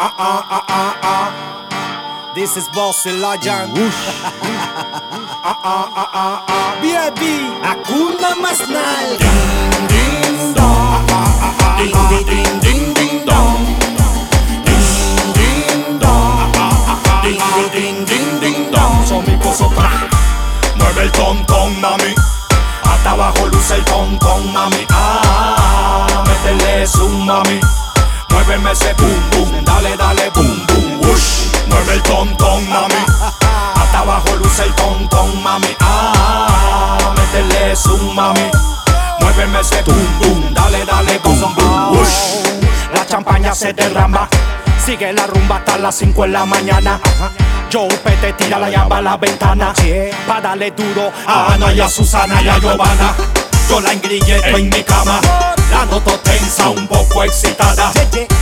Ah, ah, ah, ah, ah. This is Bossy Legend. ah, ah, ah, ah, ah. Baby, hakuna más nal. Ding ding dong. Ding ding ding ding ding dong. Ding ding dong. Ding ding ding ding ding dong. Son mi. Mueve el ton ton mami. Hasta abajo luce el ton ton mami. Ah, métele zoom mami. Muéveme ese boom boom. Dale dale boom boom. Whoosh. Mueve el ton ton mami. Hasta abajo luce el ton ton mami. Ah, métele zoom mami. Muéveme ese boom boom. Dale dale boom boom. Whoosh. La champaña se derrama. Sigue la rumba hasta las 5 en la mañana. Joe te tira la llave a la ventana. Pa' darle duro a Ana y a Susana y a Giovanna. Yo la engrillé en mi cama. La noto tensa, un poco excitada.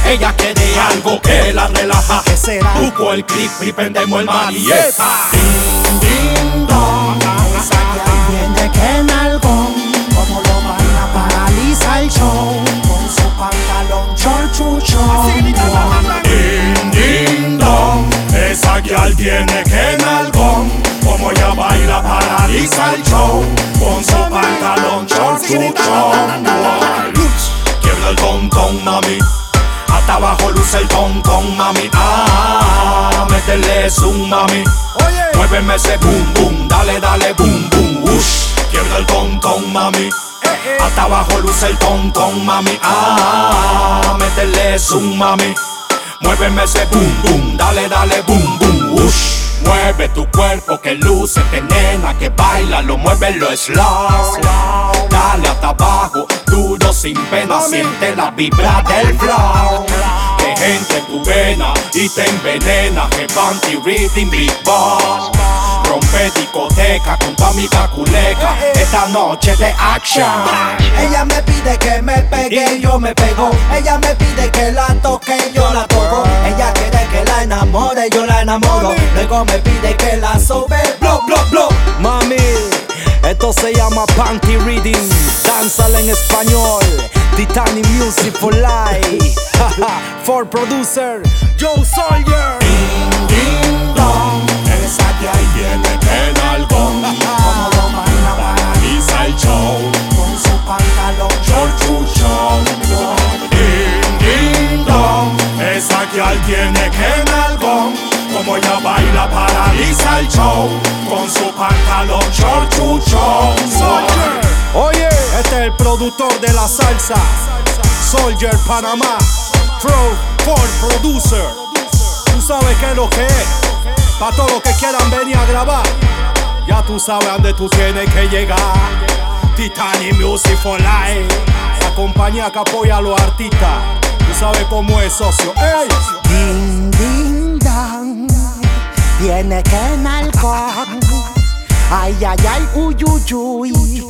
Ella quiere algo que la relaja. ¿Qué será? Busco el clip y prendemos el manieta. Ton, mami. Ah, métele zoom, mami. Oye, Muéveme ese boom boom, dale dale boom boom, whoosh. Quiebra el ton, mami. Hasta abajo luce el ton, mami. Ah, métele zoom, mami. Muéveme ese boom boom, dale dale boom boom, whoosh. Mueve tu cuerpo que luce, que nena, que baila, lo mueve lo slow. Dale hasta abajo, duro sin pena, siente la vibra del flow. Y te envenena, que panty reading big boss. Rompe discoteca con tu amiga culeca, esta noche de action. Ella me pide que me pegue, yo me pego Ella me pide que la toque, yo la toco Ella quiere que la enamore, yo la enamoro Luego me pide que la sobe, blow, blow, blow mami. Esto se llama Panty Reading. Danzala en español. Titanic Music for Life. for producer Joe Soldier. Ding, ding, dong. Esa que ahí viene que nalgón. Como lo baila Paraliza el show. con su pantalón Chorchuchón. Ding, ding, dong. Esa que al tiene que nalgón. Como ella baila, paraliza el show. Con su pantalón chorchuchón. Oye, este es el productor de la salsa. Soldier Panamá. Pro for producer. Tú sabes qué es lo que es. Para todos los que quieran venir a grabar. Ya tú sabes dónde tú tienes que llegar. Titanic Music for Life. La compañía que apoya a los artistas. Tú sabes cómo es, socio. ¡Ey! Ding, ding, dong Tiene que nalgón Ay, ay, ay, uy, uy, uy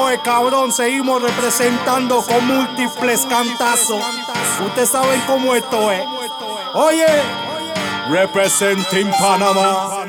Coge cabrón, seguimos representando con múltiples cantazos. Ustedes saben cómo esto es. Oye, representing Panamá.